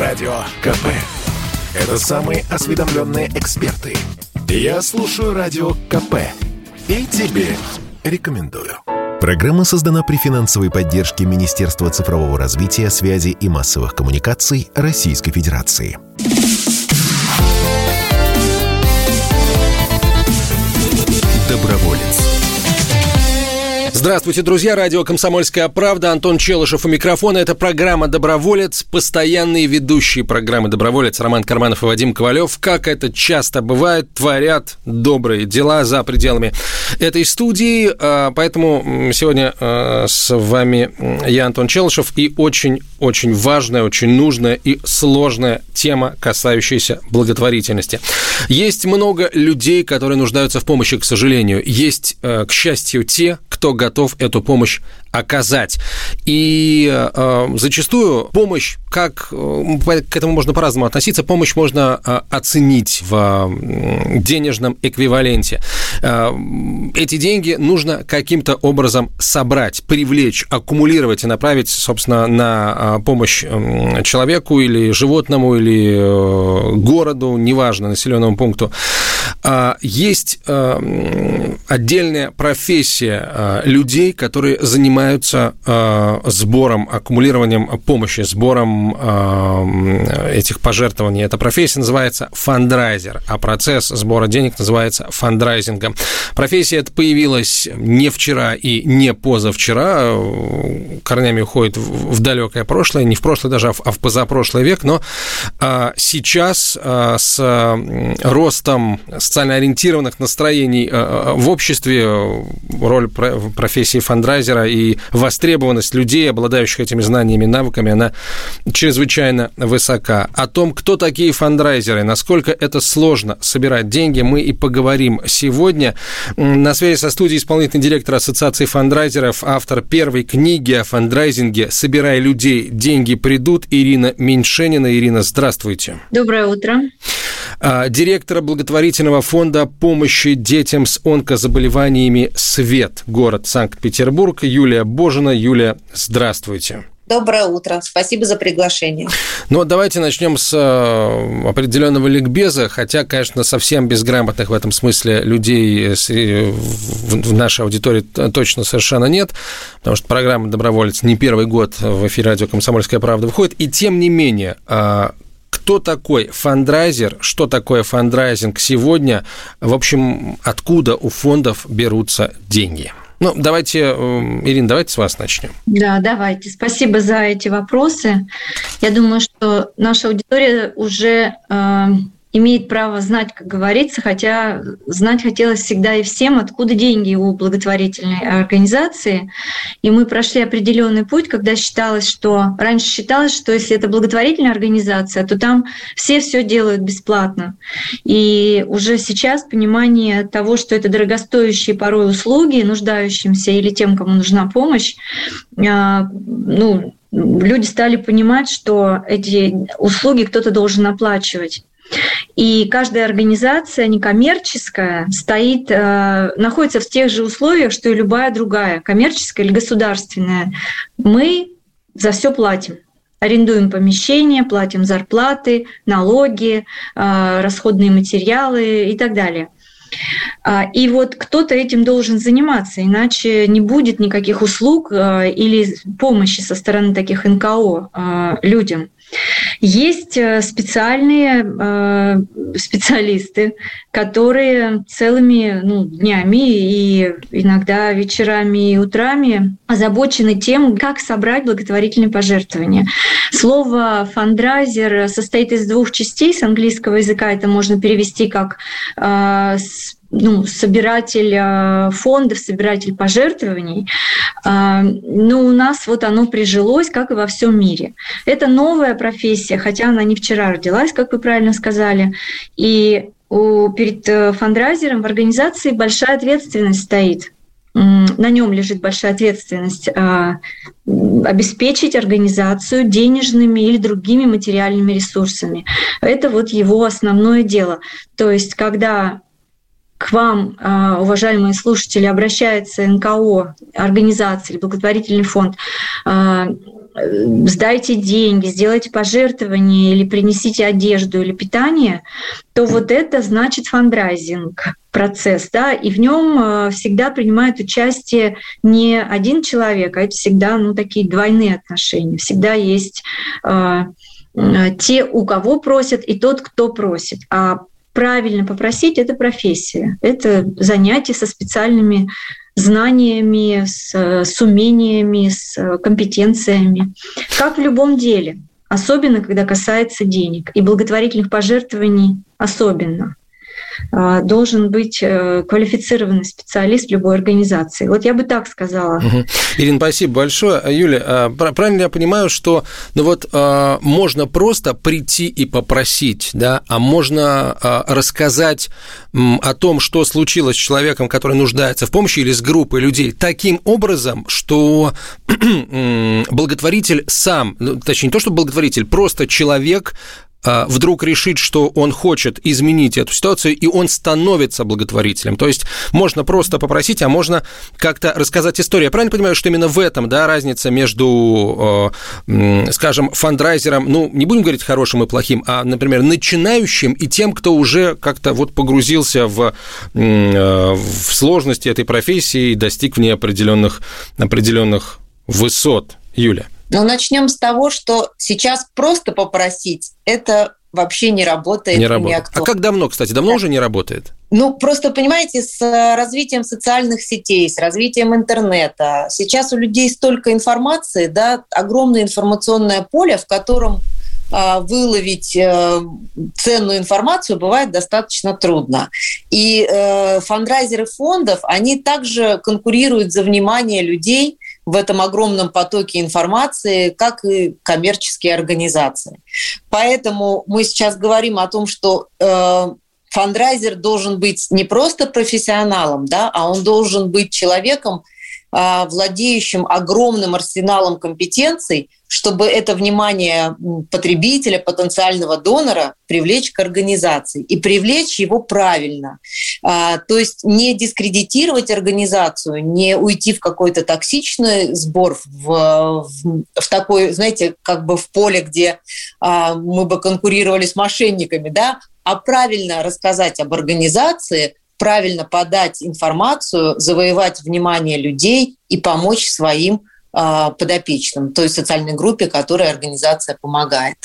Радио КП. Это самые осведомленные эксперты. Я слушаю Радио КП. И тебе рекомендую. Программа создана при финансовой поддержке Министерства цифрового развития, связи и массовых коммуникаций Российской Федерации. Доброволец. Здравствуйте, друзья. Радио «Комсомольская правда». Антон Челышев у микрофона. Это программа «Доброволец». Постоянные ведущие программы «Доброволец» Роман Карманов и Вадим Ковалев. Как это часто бывает, творят добрые дела за пределами этой студии. А, поэтому сегодня а, с вами я, Антон Челышев, и очень-очень важная, очень нужная и сложная тема, касающаяся благотворительности. Есть много людей, которые нуждаются в помощи, к сожалению. Есть, а, к счастью, те, кто готов эту помощь оказать. И э, зачастую помощь, как э, к этому можно по-разному относиться, помощь можно э, оценить в денежном эквиваленте. Э, эти деньги нужно каким-то образом собрать, привлечь, аккумулировать и направить, собственно, на помощь человеку или животному, или городу, неважно, населенному пункту. Э, есть э, отдельная профессия э, людей, которые занимаются сбором, аккумулированием помощи, сбором этих пожертвований. Эта профессия называется фандрайзер, а процесс сбора денег называется фандрайзингом. Профессия эта появилась не вчера и не позавчера, корнями уходит в далекое прошлое, не в прошлое даже, а в позапрошлый век, но сейчас с ростом социально ориентированных настроений э, в обществе роль профессии фандрайзера и востребованность людей, обладающих этими знаниями и навыками, она чрезвычайно высока. О том, кто такие фандрайзеры, насколько это сложно собирать деньги, мы и поговорим сегодня. На связи со студией исполнительный директор Ассоциации фандрайзеров, автор первой книги о фандрайзинге «Собирай людей, деньги придут» Ирина Меньшенина. Ирина, здравствуйте. Доброе утро. А, директора благотворительного фонда помощи детям с онкозаболеваниями «Свет», город Санкт-Петербург, Юлия Божина. Юлия, здравствуйте. Доброе утро. Спасибо за приглашение. Ну, давайте начнем с э, определенного ликбеза, хотя, конечно, совсем безграмотных в этом смысле людей в нашей аудитории точно совершенно нет, потому что программа «Доброволец» не первый год в эфире радио «Комсомольская правда» выходит. И тем не менее, а, кто такой фандрайзер, что такое фандрайзинг сегодня, в общем, откуда у фондов берутся деньги? Ну, давайте, эм, Ирина, давайте с вас начнем. Да, давайте. Спасибо за эти вопросы. Я думаю, что наша аудитория уже э, имеет право знать, как говорится, хотя знать хотелось всегда и всем, откуда деньги у благотворительной организации. И мы прошли определенный путь, когда считалось, что раньше считалось, что если это благотворительная организация, то там все все делают бесплатно. И уже сейчас понимание того, что это дорогостоящие порой услуги нуждающимся или тем, кому нужна помощь, а, ну, люди стали понимать, что эти услуги кто-то должен оплачивать. И каждая организация некоммерческая стоит, э, находится в тех же условиях, что и любая другая, коммерческая или государственная. Мы за все платим арендуем помещения, платим зарплаты, налоги, э, расходные материалы и так далее. А, и вот кто-то этим должен заниматься, иначе не будет никаких услуг э, или помощи со стороны таких НКО людям. Есть э, специальные э, специалисты, которые целыми ну, днями и иногда вечерами и утрами озабочены тем, как собрать благотворительные пожертвования. Слово фандрайзер состоит из двух частей. С английского языка это можно перевести как э, ну, собиратель э, фондов, собиратель пожертвований, э, но у нас вот оно прижилось, как и во всем мире. Это новая профессия, хотя она не вчера родилась, как вы правильно сказали, и перед э, фандрайзером в организации большая ответственность стоит. На нем лежит большая ответственность обеспечить организацию денежными или другими материальными ресурсами. Это вот его основное дело. То есть, когда к вам, уважаемые слушатели, обращается НКО, организация или благотворительный фонд, сдайте деньги, сделайте пожертвование или принесите одежду или питание, то вот это значит фандрайзинг процесс, да, и в нем э, всегда принимает участие не один человек, а это всегда, ну, такие двойные отношения. Всегда есть те, у кого просят, и тот, кто просит. А правильно попросить – это профессия, это занятие со специальными знаниями, с, с умениями, с компетенциями, как в любом деле, особенно когда касается денег. И благотворительных пожертвований особенно. А, должен быть э, квалифицированный специалист любой организации. Вот я бы так сказала. Угу. Ирина, спасибо большое. А, Юля, а, правильно я понимаю, что ну вот можно просто прийти и попросить, да, а можно рассказать о том, что случилось с человеком, который нуждается в помощи или с группой людей, таким образом, что благотворитель сам, ну, точнее не то, что благотворитель, просто человек а, вдруг решит, что он хочет изменить эту ситуацию, и он становится благотворителем. То есть можно просто попросить, а можно как-то рассказать историю. Я правильно понимаю, что именно в этом да, разница между, а, скажем, фандрайзером, ну, не будем говорить хорошим и плохим, а, например, начинающим и тем, кто уже как-то вот погрузился в, а, в сложности этой профессии и достиг в ней определенных, определенных высот. Юля. Но начнем с того, что сейчас просто попросить это вообще не работает. Не работает. а как давно, кстати? Давно да. уже не работает? Ну, просто, понимаете, с э, развитием социальных сетей, с развитием интернета, сейчас у людей столько информации, да, огромное информационное поле, в котором э, выловить э, ценную информацию бывает достаточно трудно. И э, фандрайзеры фондов, они также конкурируют за внимание людей – в этом огромном потоке информации, как и коммерческие организации. Поэтому мы сейчас говорим о том, что э, фандрайзер должен быть не просто профессионалом, да, а он должен быть человеком, а, владеющим огромным арсеналом компетенций, чтобы это внимание потребителя, потенциального донора привлечь к организации и привлечь его правильно. А, то есть не дискредитировать организацию, не уйти в какой-то токсичный сбор, в, в, в такой, знаете, как бы в поле, где а, мы бы конкурировали с мошенниками, да, а правильно рассказать об организации, правильно подать информацию, завоевать внимание людей и помочь своим подопечным, той социальной группе, которой организация помогает.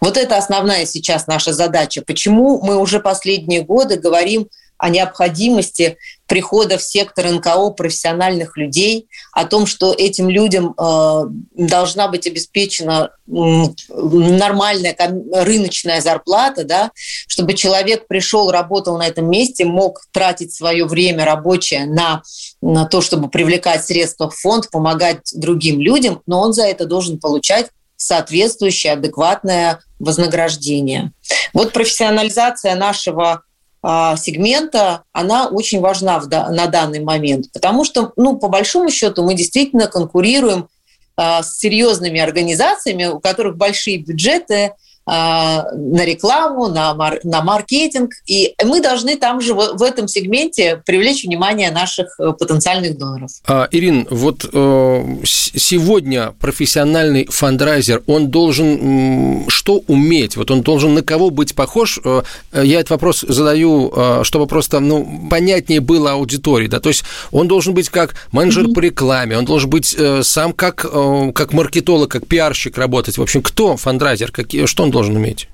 Вот это основная сейчас наша задача. Почему мы уже последние годы говорим о необходимости прихода в сектор НКО профессиональных людей, о том, что этим людям э, должна быть обеспечена нормальная рыночная зарплата, да, чтобы человек пришел, работал на этом месте, мог тратить свое время рабочее на, на то, чтобы привлекать средства в фонд, помогать другим людям, но он за это должен получать соответствующее, адекватное вознаграждение. Вот профессионализация нашего сегмента, она очень важна в, на данный момент, потому что, ну, по большому счету, мы действительно конкурируем а, с серьезными организациями, у которых большие бюджеты, а, на рекламу, на, мар на маркетинг. И мы должны там же в, в этом сегменте привлечь внимание наших э, потенциальных доноров. А, Ирин, вот э, сегодня профессиональный фандрайзер, он должен что уметь? Вот он должен на кого быть похож? Э, я этот вопрос задаю, э, чтобы просто ну, понятнее было аудитории. Да? То есть он должен быть как менеджер mm-hmm. по рекламе, он должен быть э, сам как, э, как маркетолог, как пиарщик работать. В общем, кто фандрайзер? Какие, что он должен уметь?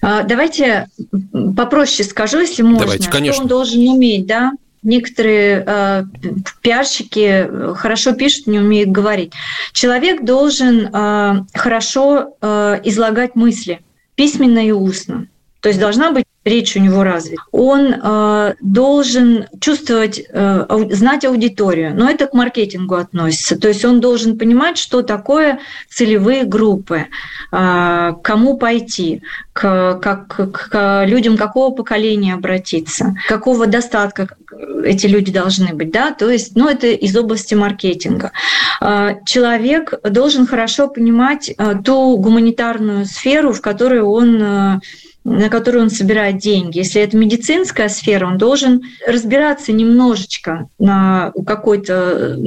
А, давайте попроще скажу, если можно. Давайте, конечно. Что он должен уметь, да? Некоторые э, пиарщики хорошо пишут, не умеют говорить. Человек должен э, хорошо э, излагать мысли, письменно и устно. То есть должна быть речь у него развита. Он э, должен чувствовать, э, знать аудиторию, но это к маркетингу относится. То есть он должен понимать, что такое целевые группы, э, кому пойти, к, как, к людям какого поколения обратиться, какого достатка эти люди должны быть. Да? То есть ну, это из области маркетинга. Э, человек должен хорошо понимать э, ту гуманитарную сферу, в которой он э, на которую он собирает деньги. Если это медицинская сфера, он должен разбираться немножечко на какой-то,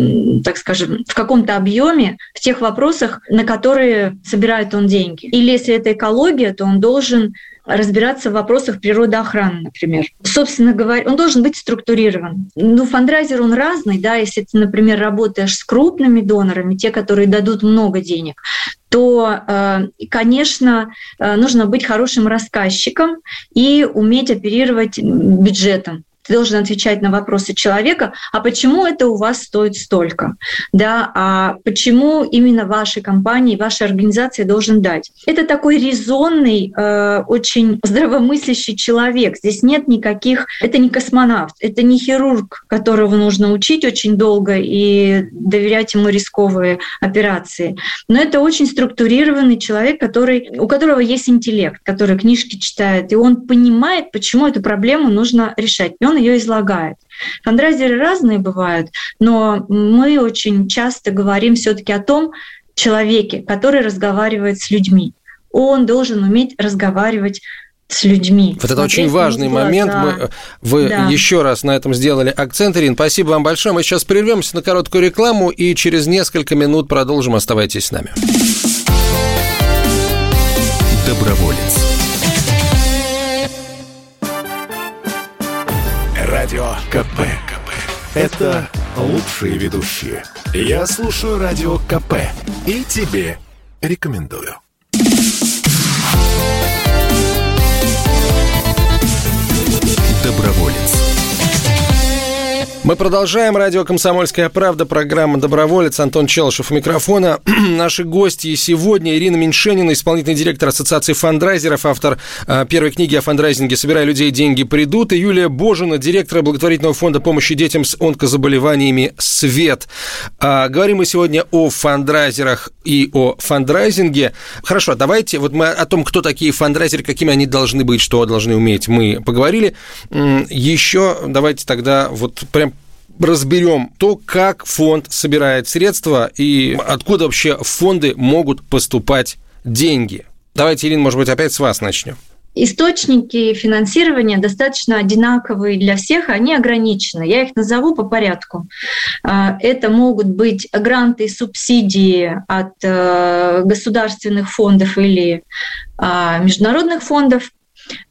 так скажем, в каком-то объеме в тех вопросах, на которые собирает он деньги. Или если это экология, то он должен разбираться в вопросах природоохраны, например. Собственно говоря, он должен быть структурирован. Ну, фандрайзер, он разный, да, если ты, например, работаешь с крупными донорами, те, которые дадут много денег, то, э, конечно, э, нужно быть хорошим рассказчиком и уметь оперировать бюджетом ты должен отвечать на вопросы человека, а почему это у вас стоит столько, да, а почему именно вашей компании, вашей организации должен дать. Это такой резонный, э, очень здравомыслящий человек. Здесь нет никаких, это не космонавт, это не хирург, которого нужно учить очень долго и доверять ему рисковые операции. Но это очень структурированный человек, который, у которого есть интеллект, который книжки читает, и он понимает, почему эту проблему нужно решать. И он ее излагает. Фандрайзеры разные бывают, но мы очень часто говорим все-таки о том человеке, который разговаривает с людьми. Он должен уметь разговаривать с людьми. Вот это очень важный момент. Мы, вы да. еще раз на этом сделали акцент, Ирин. Спасибо вам большое. Мы сейчас прервемся на короткую рекламу и через несколько минут продолжим. Оставайтесь с нами. Доброволец. Радио КП. КП. Это лучшие ведущие. Я слушаю Радио КП и тебе рекомендую. Доброволец. Мы продолжаем. Радио «Комсомольская правда», программа «Доброволец». Антон Челышев у микрофона. Наши гости сегодня Ирина Меньшенина, исполнительный директор Ассоциации фандрайзеров, автор э, первой книги о фандрайзинге «Собирай людей, деньги придут». И Юлия Божина, директор благотворительного фонда помощи детям с онкозаболеваниями «Свет». А, говорим мы сегодня о фандрайзерах и о фандрайзинге. Хорошо, давайте, вот мы о том, кто такие фандрайзеры, какими они должны быть, что должны уметь, мы поговорили. Еще давайте тогда вот прям разберем то, как фонд собирает средства и откуда вообще в фонды могут поступать деньги. Давайте, Ирина, может быть, опять с вас начнем. Источники финансирования достаточно одинаковые для всех, они ограничены. Я их назову по порядку. А, это могут быть гранты и субсидии от э, государственных фондов или а, международных фондов.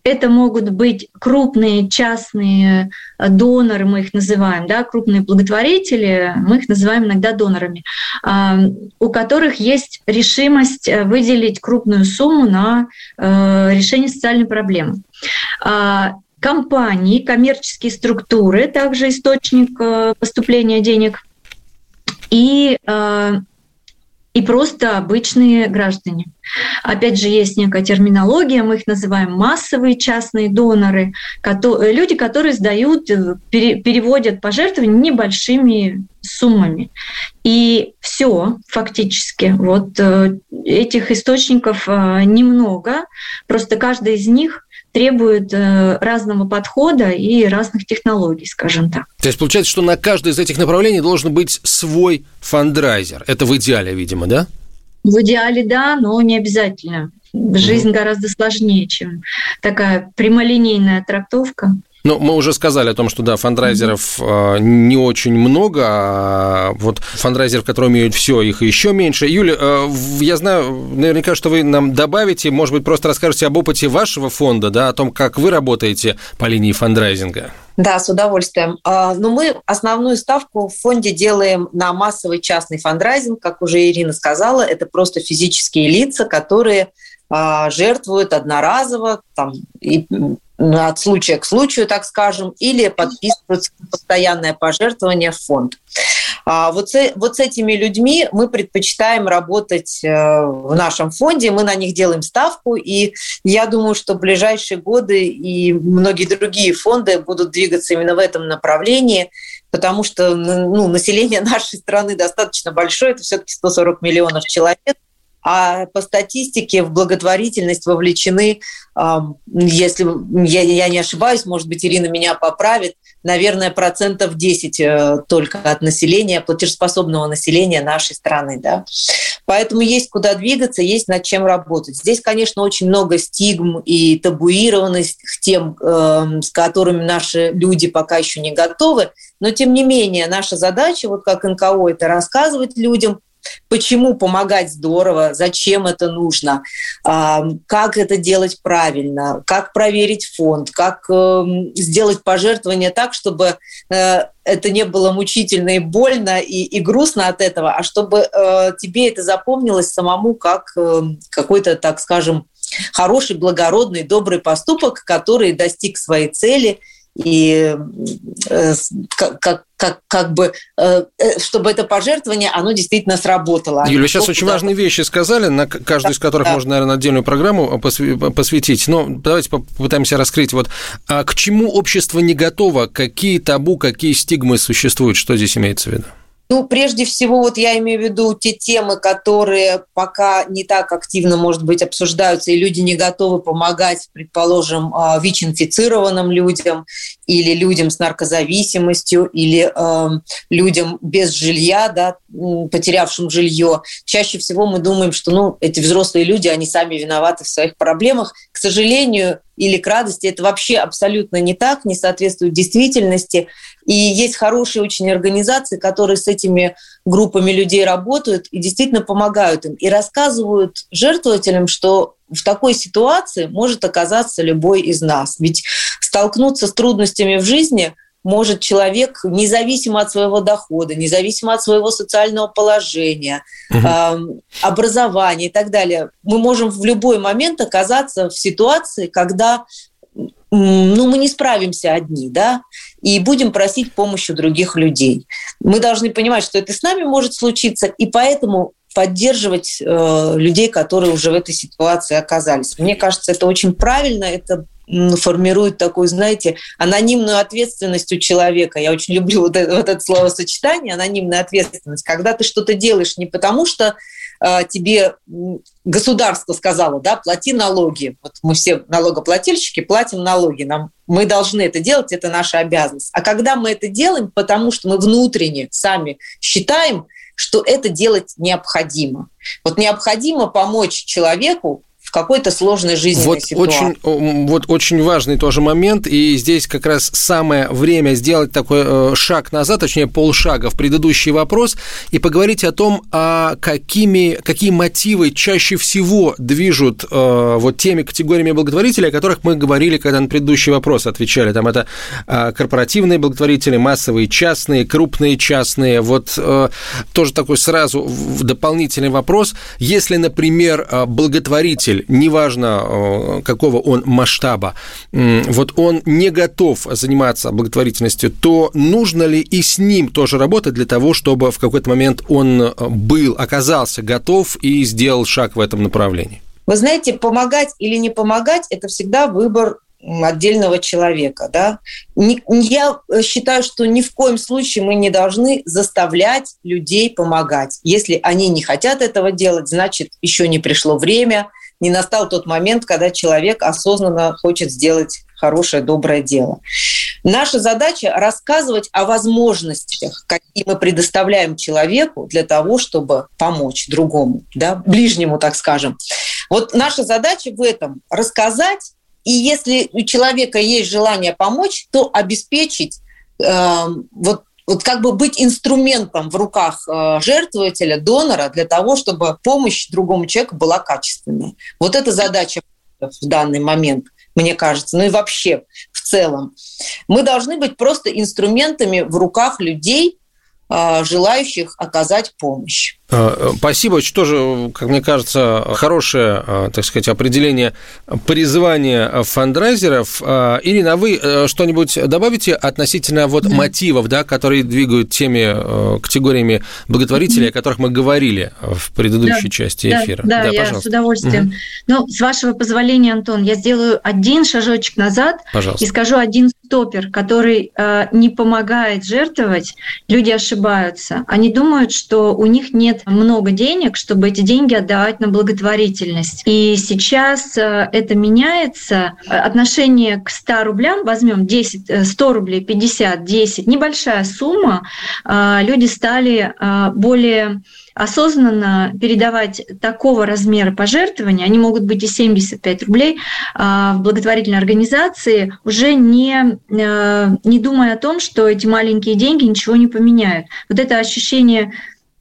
Это могут быть крупные частные доноры, мы их называем, да, крупные благотворители, мы их называем иногда донорами, а, у которых есть решимость э, выделить крупную сумму на э, решение социальной проблемы. А, компании, коммерческие структуры, также источник э, поступления денег, и и просто обычные граждане. Опять же, есть некая терминология, мы их называем массовые частные доноры, люди, которые сдают, э, переводят пожертвования небольшими суммами. И все фактически. Вот э, этих источников э, немного, просто каждый из них требует разного подхода и разных технологий, скажем так. То есть получается, что на каждое из этих направлений должен быть свой фандрайзер. Это в идеале, видимо, да? В идеале да, но не обязательно. Жизнь гораздо сложнее, чем такая прямолинейная трактовка. Ну, мы уже сказали о том, что, да, фандрайзеров э, не очень много, а вот фандрайзеров, которые умеют все, их еще меньше. Юля, э, я знаю наверняка, что вы нам добавите, может быть, просто расскажете об опыте вашего фонда, да, о том, как вы работаете по линии фандрайзинга. Да, с удовольствием. А, Но ну, мы основную ставку в фонде делаем на массовый частный фандрайзинг. Как уже Ирина сказала, это просто физические лица, которые а, жертвуют одноразово там, и от случая к случаю, так скажем, или подписывают постоянное пожертвование в фонд. А вот с, вот с этими людьми мы предпочитаем работать э, в нашем фонде, мы на них делаем ставку, и я думаю, что в ближайшие годы и многие другие фонды будут двигаться именно в этом направлении, потому что ну, население нашей страны достаточно большое, это все-таки 140 миллионов человек, а по статистике в благотворительность вовлечены, если я, не ошибаюсь, может быть, Ирина меня поправит, наверное, процентов 10 э, только от населения, платежеспособного населения нашей страны. Да? Поэтому есть куда двигаться, есть над чем работать. Здесь, конечно, очень много стигм и табуированность тем, эм, с которыми наши люди пока еще не готовы. Но, тем не менее, наша задача, вот как НКО, это рассказывать людям, почему помогать здорово, зачем это нужно, как это делать правильно, как проверить фонд, как эм, сделать пожертвование так, чтобы э, это не было мучительно и больно и, и грустно от этого, а чтобы э, тебе это запомнилось самому как эм, какой-то, так скажем, хороший, благородный, добрый поступок, который достиг своей цели – и э, как, как, как, как бы, э, э, чтобы это пожертвование, оно действительно сработало. Юля, вы сейчас очень важные вещи сказали, на каждую из которых да. можно, наверное, отдельную программу посвятить. Но давайте попытаемся раскрыть. Вот а к чему общество не готово? Какие табу, какие стигмы существуют? Что здесь имеется в виду? Ну, прежде всего, вот я имею в виду те темы, которые пока не так активно, может быть, обсуждаются, и люди не готовы помогать, предположим, а, ВИЧ-инфицированным людям или людям с наркозависимостью, или э, людям без жилья, да, потерявшим жилье. Чаще всего мы думаем, что ну, эти взрослые люди, они сами виноваты в своих проблемах. К сожалению, или к радости. Это вообще абсолютно не так, не соответствует действительности. И есть хорошие очень организации, которые с этими группами людей работают и действительно помогают им. И рассказывают жертвователям, что в такой ситуации может оказаться любой из нас. Ведь столкнуться с трудностями в жизни – может человек, независимо от своего дохода, независимо от своего социального положения, угу. э, образования и так далее, мы можем в любой момент оказаться в ситуации, когда ну, мы не справимся одни, да, и будем просить помощи других людей. Мы должны понимать, что это с нами может случиться, и поэтому поддерживать э, людей, которые уже в этой ситуации оказались. Мне кажется, это очень правильно, это формирует такую, знаете, анонимную ответственность у человека. Я очень люблю вот это, вот это словосочетание, анонимная ответственность. Когда ты что-то делаешь не потому, что э, тебе государство сказало, да, плати налоги. Вот мы все налогоплательщики платим налоги. Нам, мы должны это делать, это наша обязанность. А когда мы это делаем, потому что мы внутренне сами считаем, что это делать необходимо. Вот необходимо помочь человеку какой-то сложной жизненной вот ситуации. Очень, вот очень важный тоже момент, и здесь как раз самое время сделать такой э, шаг назад, точнее полшага в предыдущий вопрос, и поговорить о том, а какими, какие мотивы чаще всего движут э, вот теми категориями благотворителей, о которых мы говорили, когда на предыдущий вопрос отвечали. Там это э, корпоративные благотворители, массовые частные, крупные частные. Вот тоже такой сразу дополнительный вопрос. Если, например, благотворитель неважно э, какого он масштаба, вот он не готов заниматься благотворительностью, то нужно ли и с ним тоже работать для того, чтобы в какой-то момент он э, был, оказался готов и сделал шаг в этом направлении? Вы знаете, помогать или не помогать – это всегда выбор отдельного человека. Да? Я считаю, что ни в коем случае мы не должны заставлять людей помогать. Если они не хотят этого делать, значит, еще не пришло время – не настал тот момент, когда человек осознанно хочет сделать хорошее, доброе дело. Наша задача рассказывать о возможностях, какие мы предоставляем человеку для того, чтобы помочь другому, да, ближнему, так скажем. Вот наша задача в этом – рассказать, и если у человека есть желание помочь, то обеспечить э, вот вот как бы быть инструментом в руках э, жертвователя, донора для того, чтобы помощь другому человеку была качественной. Вот эта задача в данный момент, мне кажется, ну и вообще в целом. Мы должны быть просто инструментами в руках людей, э, желающих оказать помощь. Э, спасибо. Очень тоже, как мне кажется, хорошее, э, так сказать, определение призвания фандрайзеров. Э, Ирина, а вы что-нибудь добавите относительно вот да. мотивов, да, которые двигают теми категориями благотворителей, о которых мы говорили в предыдущей да, части эфира? Да, да, да я пожалуйста. с удовольствием. Угу. Ну, с вашего позволения, Антон, я сделаю один шажочек назад пожалуйста. и скажу один стопер, который не помогает жертвовать. Люди ошибаются. Они думают, что у них нет нет много денег, чтобы эти деньги отдавать на благотворительность. И сейчас э, это меняется. Отношение к 100 рублям, возьмем 10, 100 рублей, 50, 10, небольшая сумма, люди стали более осознанно передавать такого размера пожертвования, они могут быть и 75 рублей, в благотворительной организации, уже не, э, не думая о том, что эти маленькие деньги ничего не поменяют. Вот это ощущение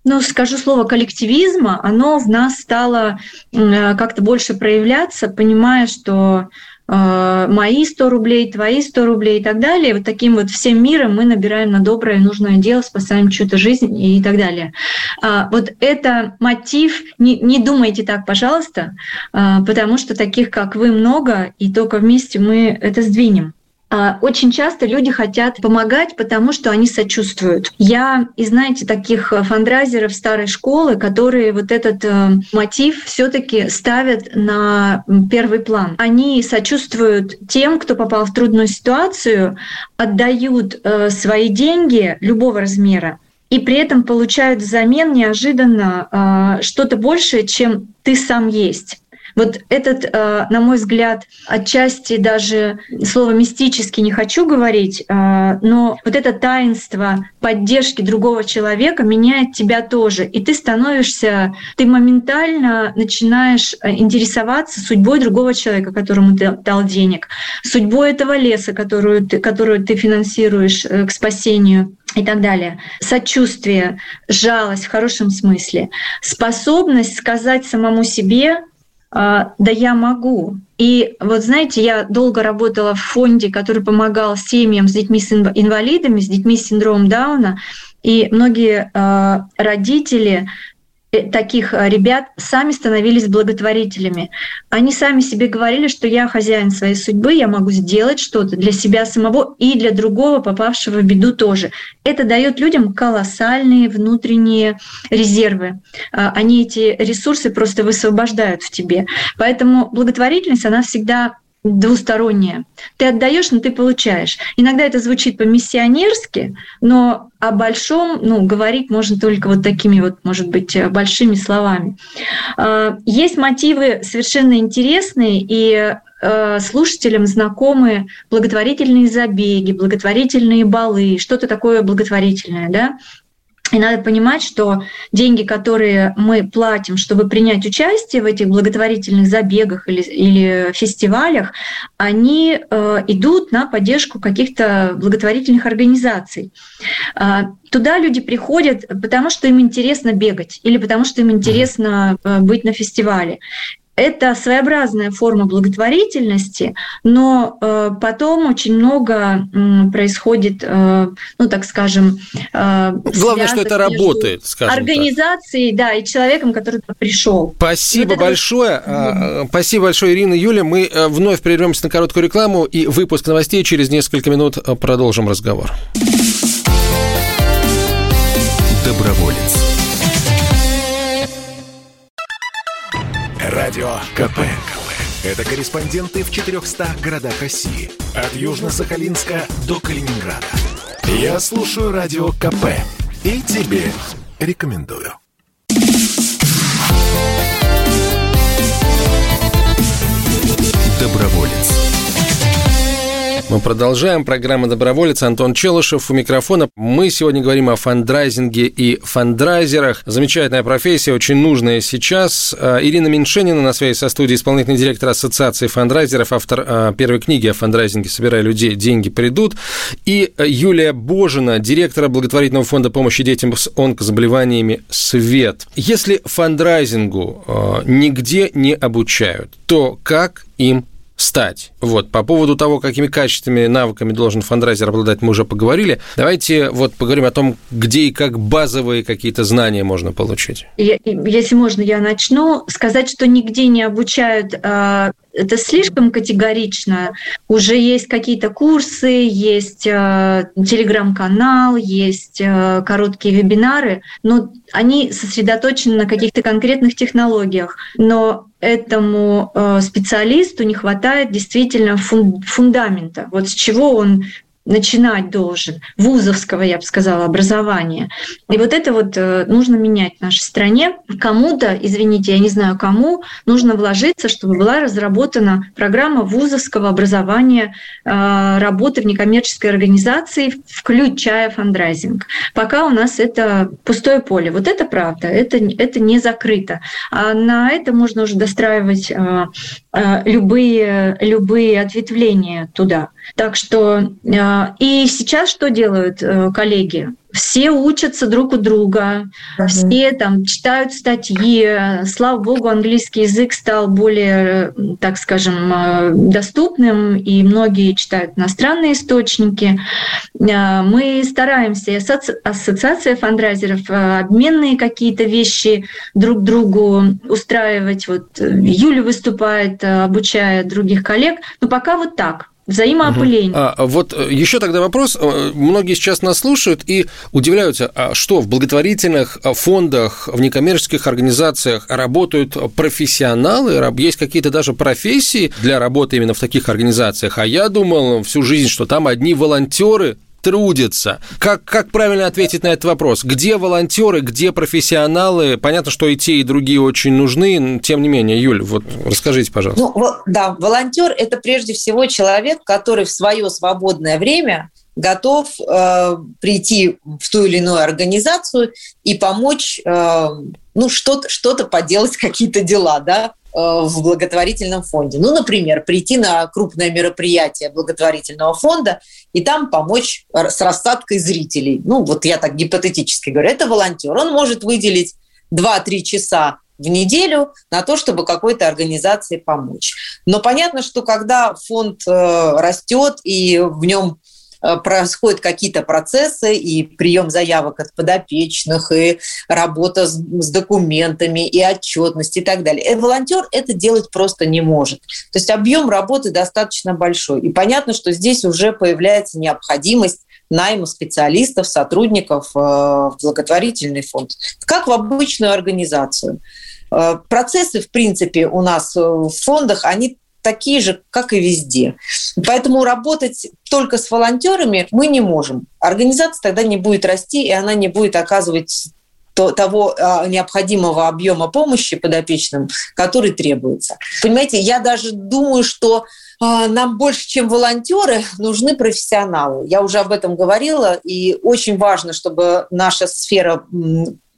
ну, скажу слово коллективизма, оно в нас стало э, как-то больше проявляться, понимая, что Э, мои 100 рублей, твои 100 рублей и так далее. Вот таким вот всем миром мы набираем на доброе нужное дело, спасаем чью-то жизнь и так далее. А, вот это мотив. Не, не думайте так, пожалуйста, а, потому что таких, как вы, много, и только вместе мы это сдвинем. А, очень часто люди хотят помогать, потому что они сочувствуют. Я и знаете таких э, фандрайзеров старой школы, которые вот этот э, мотив все-таки ставят на первый план. Они сочувствуют тем, кто попал в трудную ситуацию, отдают э, свои деньги любого размера и при этом получают взамен неожиданно что-то большее, чем ты сам есть. Вот этот, э, на мой взгляд, отчасти даже слово мистически не хочу говорить, э, но вот это таинство поддержки другого человека меняет тебя тоже. И ты становишься, ты моментально начинаешь э, интересоваться судьбой другого человека, которому ты дал денег, судьбой этого леса, которую ты, которую ты финансируешь к спасению и так далее. Сочувствие, жалость в хорошем смысле, способность сказать самому себе, да я могу. И вот знаете, я долго работала в фонде, который помогал семьям с детьми с инвалидами, с детьми с синдромом Дауна, и многие а, родители таких э, ребят сами становились благотворителями. Они сами себе говорили, что я хозяин своей судьбы, я могу сделать что-то для себя самого и для другого, попавшего в беду тоже. Это дает людям колоссальные внутренние резервы. А, они эти ресурсы просто высвобождают в тебе. Поэтому благотворительность, она всегда двустороннее. Ты отдаешь, но ты получаешь. Иногда это звучит по-миссионерски, но о большом ну, говорить можно только вот такими вот, может быть, большими словами. А, есть мотивы совершенно интересные, и э, слушателям знакомы благотворительные забеги, благотворительные балы, что-то такое благотворительное, да? И надо понимать, что деньги, которые мы платим, чтобы принять участие в этих благотворительных забегах или, или фестивалях, они э, идут на поддержку каких-то благотворительных организаций. Э, туда люди приходят, потому что им интересно бегать или потому что им интересно э, быть на фестивале. Это своеобразная форма благотворительности, но э, потом очень много э, происходит, э, ну так скажем, э, главное, что это работает, скажем организацией, так. да, и человеком, который пришел. Спасибо вот большое, это... спасибо большое, Ирина, Юля. Мы э, вновь прервемся на короткую рекламу и выпуск новостей через несколько минут э, продолжим разговор. Доброволец. Радио КП. Это корреспонденты в 400 городах России. От Южно-Сахалинска до Калининграда. Я слушаю Радио КП. И тебе рекомендую. Доброволец. Мы продолжаем. Программа «Доброволец». Антон Челышев у микрофона. Мы сегодня говорим о фандрайзинге и фандрайзерах. Замечательная профессия, очень нужная сейчас. А, Ирина Меньшенина на связи со студией, исполнительный директор Ассоциации фандрайзеров, автор а, первой книги о фандрайзинге «Собирая людей, деньги придут». И Юлия Божина, директора благотворительного фонда помощи детям с онкозаболеваниями «Свет». Если фандрайзингу а, нигде не обучают, то как им стать. Вот, по поводу того, какими качествами, навыками должен фандрайзер обладать, мы уже поговорили. Давайте вот поговорим о том, где и как базовые какие-то знания можно получить. Если можно, я начну. Сказать, что нигде не обучают а, это слишком категорично. Уже есть какие-то курсы, есть э, телеграм-канал, есть э, короткие вебинары, но они сосредоточены на каких-то конкретных технологиях. Но этому э, специалисту не хватает действительно фундамента. Вот с чего он начинать должен, вузовского, я бы сказала, образования. И вот это вот э, нужно менять в нашей стране. Кому-то, извините, я не знаю кому, нужно вложиться, чтобы была разработана программа вузовского образования э, работы в некоммерческой организации, включая фандрайзинг. Пока у нас это пустое поле. Вот это правда, это, это не закрыто. А на это можно уже достраивать э, любые, любые ответвления туда. Так что и сейчас что делают коллеги? Все учатся друг у друга, uh-huh. все там читают статьи. Слава богу, английский язык стал более, так скажем, э, доступным, и многие читают иностранные источники. Э, мы стараемся, ассоциация фандрайзеров, э, обменные какие-то вещи друг другу устраивать. Вот Юля выступает, обучая других коллег. Но пока вот так. Взаимоопыление. Угу. А, вот э, еще тогда вопрос. Э, многие сейчас нас слушают и удивляются, а что в благотворительных э, фондах, в некоммерческих организациях работают профессионалы, есть какие-то даже профессии для работы именно в таких организациях. А я думал всю жизнь, что там одни волонтеры трудятся. Как, как правильно ответить на этот вопрос? Где волонтеры, где профессионалы? Понятно, что и те, и другие очень нужны. Тем не менее, Юль, вот расскажите, пожалуйста. Ну, да, волонтер – это прежде всего человек, который в свое свободное время готов э, прийти в ту или иную организацию и помочь, э, ну, что-то, что-то поделать, какие-то дела, да, в благотворительном фонде. Ну, например, прийти на крупное мероприятие благотворительного фонда и там помочь с рассадкой зрителей. Ну, вот я так гипотетически говорю, это волонтер. Он может выделить 2-3 часа в неделю на то, чтобы какой-то организации помочь. Но понятно, что когда фонд э, растет и в нем Э, происходят какие-то процессы, и прием заявок от подопечных, и работа с, с документами, и отчетность, и так далее. И волонтер это делать просто не может. То есть объем работы достаточно большой. И понятно, что здесь уже появляется необходимость найма специалистов, сотрудников э, в благотворительный фонд, как в обычную организацию. Э, процессы, в принципе, у нас в фондах, они такие же, как и везде. Поэтому работать только с волонтерами мы не можем. Организация тогда не будет расти, и она не будет оказывать того а, необходимого объема помощи подопечным, который требуется. Понимаете, я даже думаю, что а, нам больше, чем волонтеры, нужны профессионалы. Я уже об этом говорила, и очень важно, чтобы наша сфера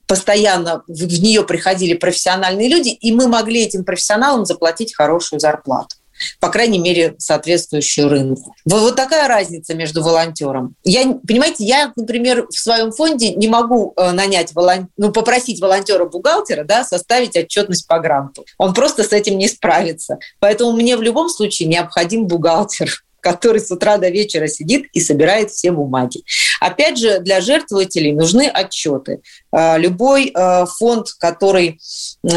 постоянно в нее приходили профессиональные люди, и мы могли этим профессионалам заплатить хорошую зарплату по крайней мере, соответствующую рынку. Вот такая разница между волонтером. Я, понимаете, я, например, в своем фонде не могу э, нанять волон... ну, попросить волонтера-бухгалтера да, составить отчетность по гранту. Он просто с этим не справится. Поэтому мне в любом случае необходим бухгалтер который с утра до вечера сидит и собирает все бумаги. Опять же, для жертвователей нужны отчеты. А, любой а, фонд, который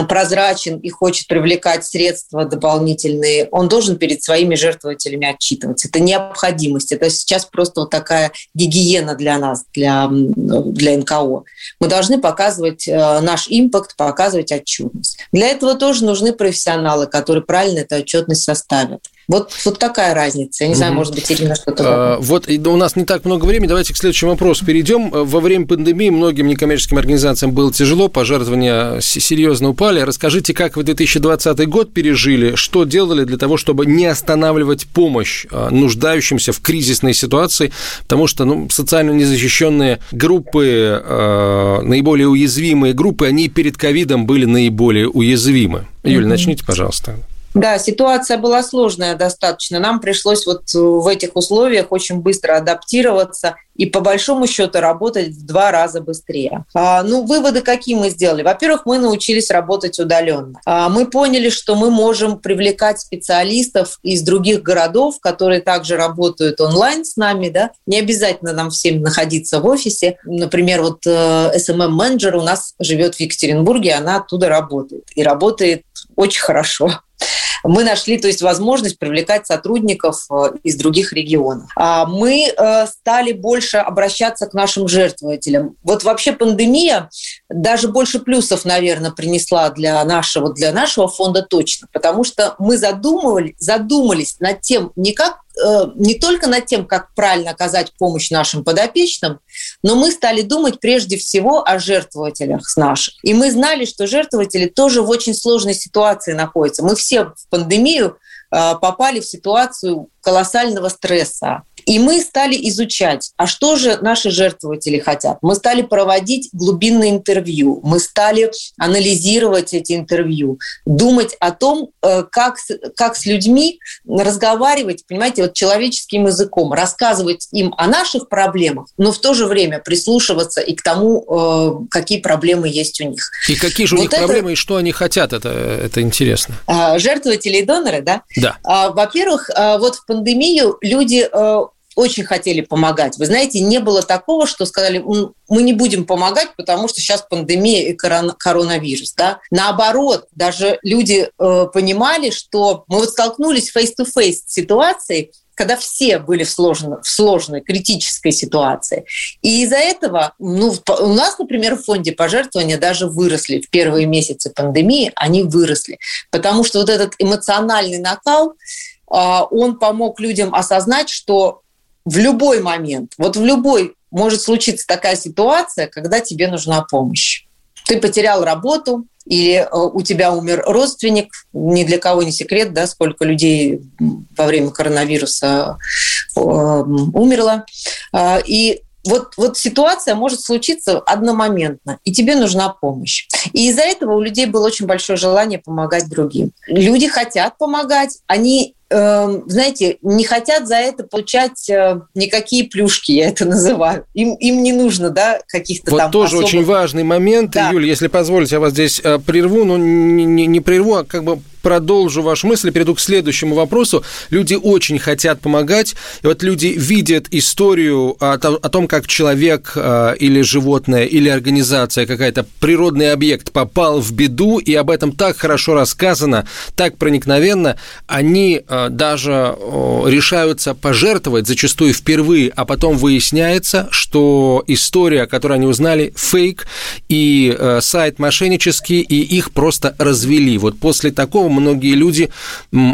прозрачен и хочет привлекать средства дополнительные, он должен перед своими жертвователями отчитываться. Это необходимость. Это сейчас просто вот такая гигиена для нас, для, для НКО. Мы должны показывать а, наш импакт, показывать отчетность. Для этого тоже нужны профессионалы, которые правильно эту отчетность составят. Вот, вот такая разница. Я не знаю, может быть, Ирина что-то... А, вот у нас не так много времени. Давайте к следующему вопросу перейдем. Во время пандемии многим некоммерческим организациям было тяжело, пожертвования серьезно упали. Расскажите, как вы 2020 год пережили, что делали для того, чтобы не останавливать помощь а, нуждающимся в кризисной ситуации, потому что ну, социально незащищенные группы, а, наиболее уязвимые группы, они перед ковидом были наиболее уязвимы. Юля, mm-hmm. начните, пожалуйста. Да, ситуация была сложная достаточно. Нам пришлось вот в этих условиях очень быстро адаптироваться и по большому счету работать в два раза быстрее. А, ну, выводы какие мы сделали? Во-первых, мы научились работать удаленно. А, мы поняли, что мы можем привлекать специалистов из других городов, которые также работают онлайн с нами, да. Не обязательно нам всем находиться в офисе. Например, вот э, SMM-менеджер у нас живет в Екатеринбурге, она оттуда работает. И работает очень хорошо Мы нашли, то есть, возможность привлекать сотрудников э, из других регионов. А мы э, стали больше обращаться к нашим жертвователям. Вот вообще пандемия даже больше плюсов, наверное, принесла для нашего, для нашего фонда точно, потому что мы задумывали, задумались над тем, не как Э, не только над тем, как правильно оказать помощь нашим подопечным, но мы стали думать прежде всего о жертвователях с наших. И мы знали, что жертвователи тоже в очень сложной ситуации находятся. Мы все в пандемию э, попали в ситуацию колоссального стресса. И мы стали изучать, а что же наши жертвователи хотят. Мы стали проводить глубинные интервью, мы стали анализировать эти интервью, думать о том, э, как, как с людьми разговаривать, понимаете, вот человеческим языком, рассказывать им о наших проблемах, но в то же время прислушиваться и к тому, э, какие проблемы есть у них. И какие же у вот них это... проблемы, и что они хотят, это, это интересно. А, жертвователи и доноры, да? Да. А, во-первых, а, вот в пандемию люди э, очень хотели помогать. Вы знаете, не было такого, что сказали, мы не будем помогать, потому что сейчас пандемия и коронавирус. Да? Наоборот, даже люди э, понимали, что мы вот столкнулись face-to-face с ситуацией, когда все были в сложной, в сложной критической ситуации. И из-за этого, ну, у нас, например, в фонде пожертвования даже выросли в первые месяцы пандемии, они выросли. Потому что вот этот эмоциональный накал, а, он помог людям осознать, что в любой момент, вот в любой может случиться такая ситуация, когда тебе нужна помощь. Ты потерял работу, или э, у тебя умер родственник, ни для кого не секрет, да, сколько людей во время коронавируса э, умерло. А, и вот, вот ситуация может случиться одномоментно, и тебе нужна помощь. И из-за этого у людей было очень большое желание помогать другим. Люди хотят помогать, они знаете, не хотят за это получать э, никакие плюшки, я это называю. Им, им не нужно, да, каких-то вот там тоже особых... очень важный момент, да. Юль, если позволите, я вас здесь э, прерву, но не, не прерву, а как бы продолжу вашу мысль, перейду к следующему вопросу. Люди очень хотят помогать, и вот люди видят историю о, о том, как человек э, или животное, или организация, какая-то природный объект попал в беду, и об этом так хорошо рассказано, так проникновенно, они э, даже решаются пожертвовать, зачастую впервые, а потом выясняется, что история, которую они узнали, фейк, и э, сайт мошеннический, и их просто развели. Вот после такого многие люди,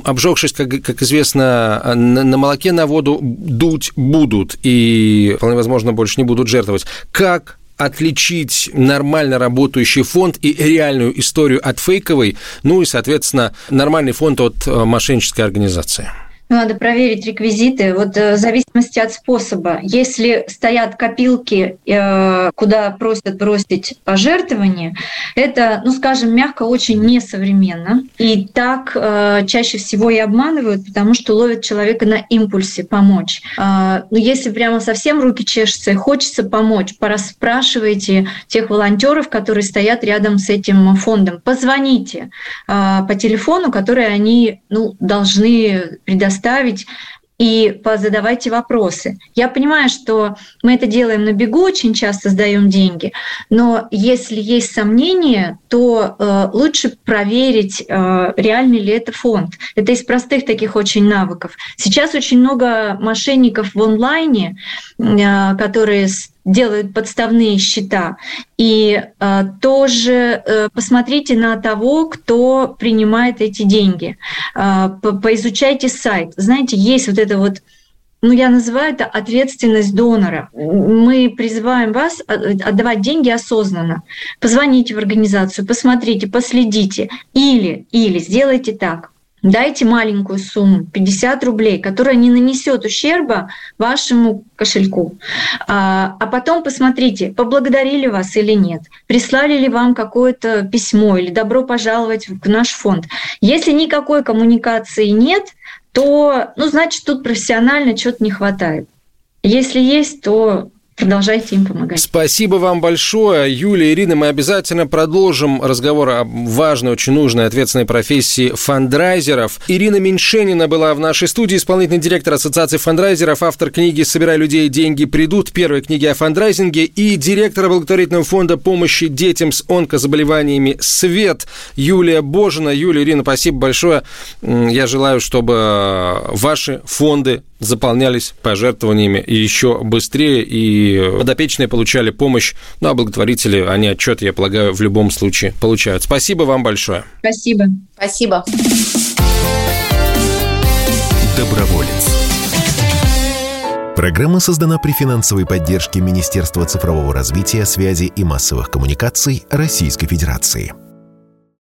обжегшись, как, как известно, на, на молоке на воду дуть будут и, вполне возможно, больше не будут жертвовать. Как отличить нормально работающий фонд и реальную историю от фейковой, ну и, соответственно, нормальный фонд от э, мошеннической организации? Надо проверить реквизиты. Вот э, в зависимости от способа. Если стоят копилки, э, куда просят бросить пожертвования, это, ну, скажем, мягко, очень несовременно. И так э, чаще всего и обманывают, потому что ловят человека на импульсе помочь. Но ну, если прямо совсем руки чешутся и хочется помочь, пораспрашивайте тех волонтеров, которые стоят рядом с этим фондом. Позвоните по телефону, который они ну, должны предоставить предоставить и позадавайте вопросы. Я понимаю, что мы это делаем на бегу, очень часто сдаем деньги, но если есть сомнения, то э, лучше проверить, э, реальный ли это фонд. Это из простых таких очень навыков. Сейчас очень много мошенников в онлайне, э, которые делают подставные счета. И э, тоже э, посмотрите на того, кто принимает эти деньги. Э, по поизучайте сайт. Знаете, есть вот это вот ну, я называю это ответственность донора. Мы призываем вас отдавать деньги осознанно. Позвоните в организацию, посмотрите, последите. Или, или сделайте так дайте маленькую сумму, 50 рублей, которая не нанесет ущерба вашему кошельку. А, а потом посмотрите, поблагодарили вас или нет, прислали ли вам какое-то письмо или добро пожаловать в наш фонд. Если никакой коммуникации нет, то, ну, значит, тут профессионально что-то не хватает. Если есть, то продолжайте им помогать. Спасибо вам большое, Юлия, Ирина. Мы обязательно продолжим разговор о важной, очень нужной, ответственной профессии фандрайзеров. Ирина Меньшенина была в нашей студии, исполнительный директор Ассоциации фандрайзеров, автор книги «Собирай людей, деньги придут», первой книги о фандрайзинге и директор благотворительного фонда помощи детям с онкозаболеваниями «Свет» Юлия Божина. Юлия, Ирина, спасибо большое. Я желаю, чтобы ваши фонды заполнялись пожертвованиями еще быстрее, и подопечные получали помощь. Ну, а благотворители, они отчет, я полагаю, в любом случае получают. Спасибо вам большое. Спасибо. Спасибо. Доброволец. Программа создана при финансовой поддержке Министерства цифрового развития, связи и массовых коммуникаций Российской Федерации.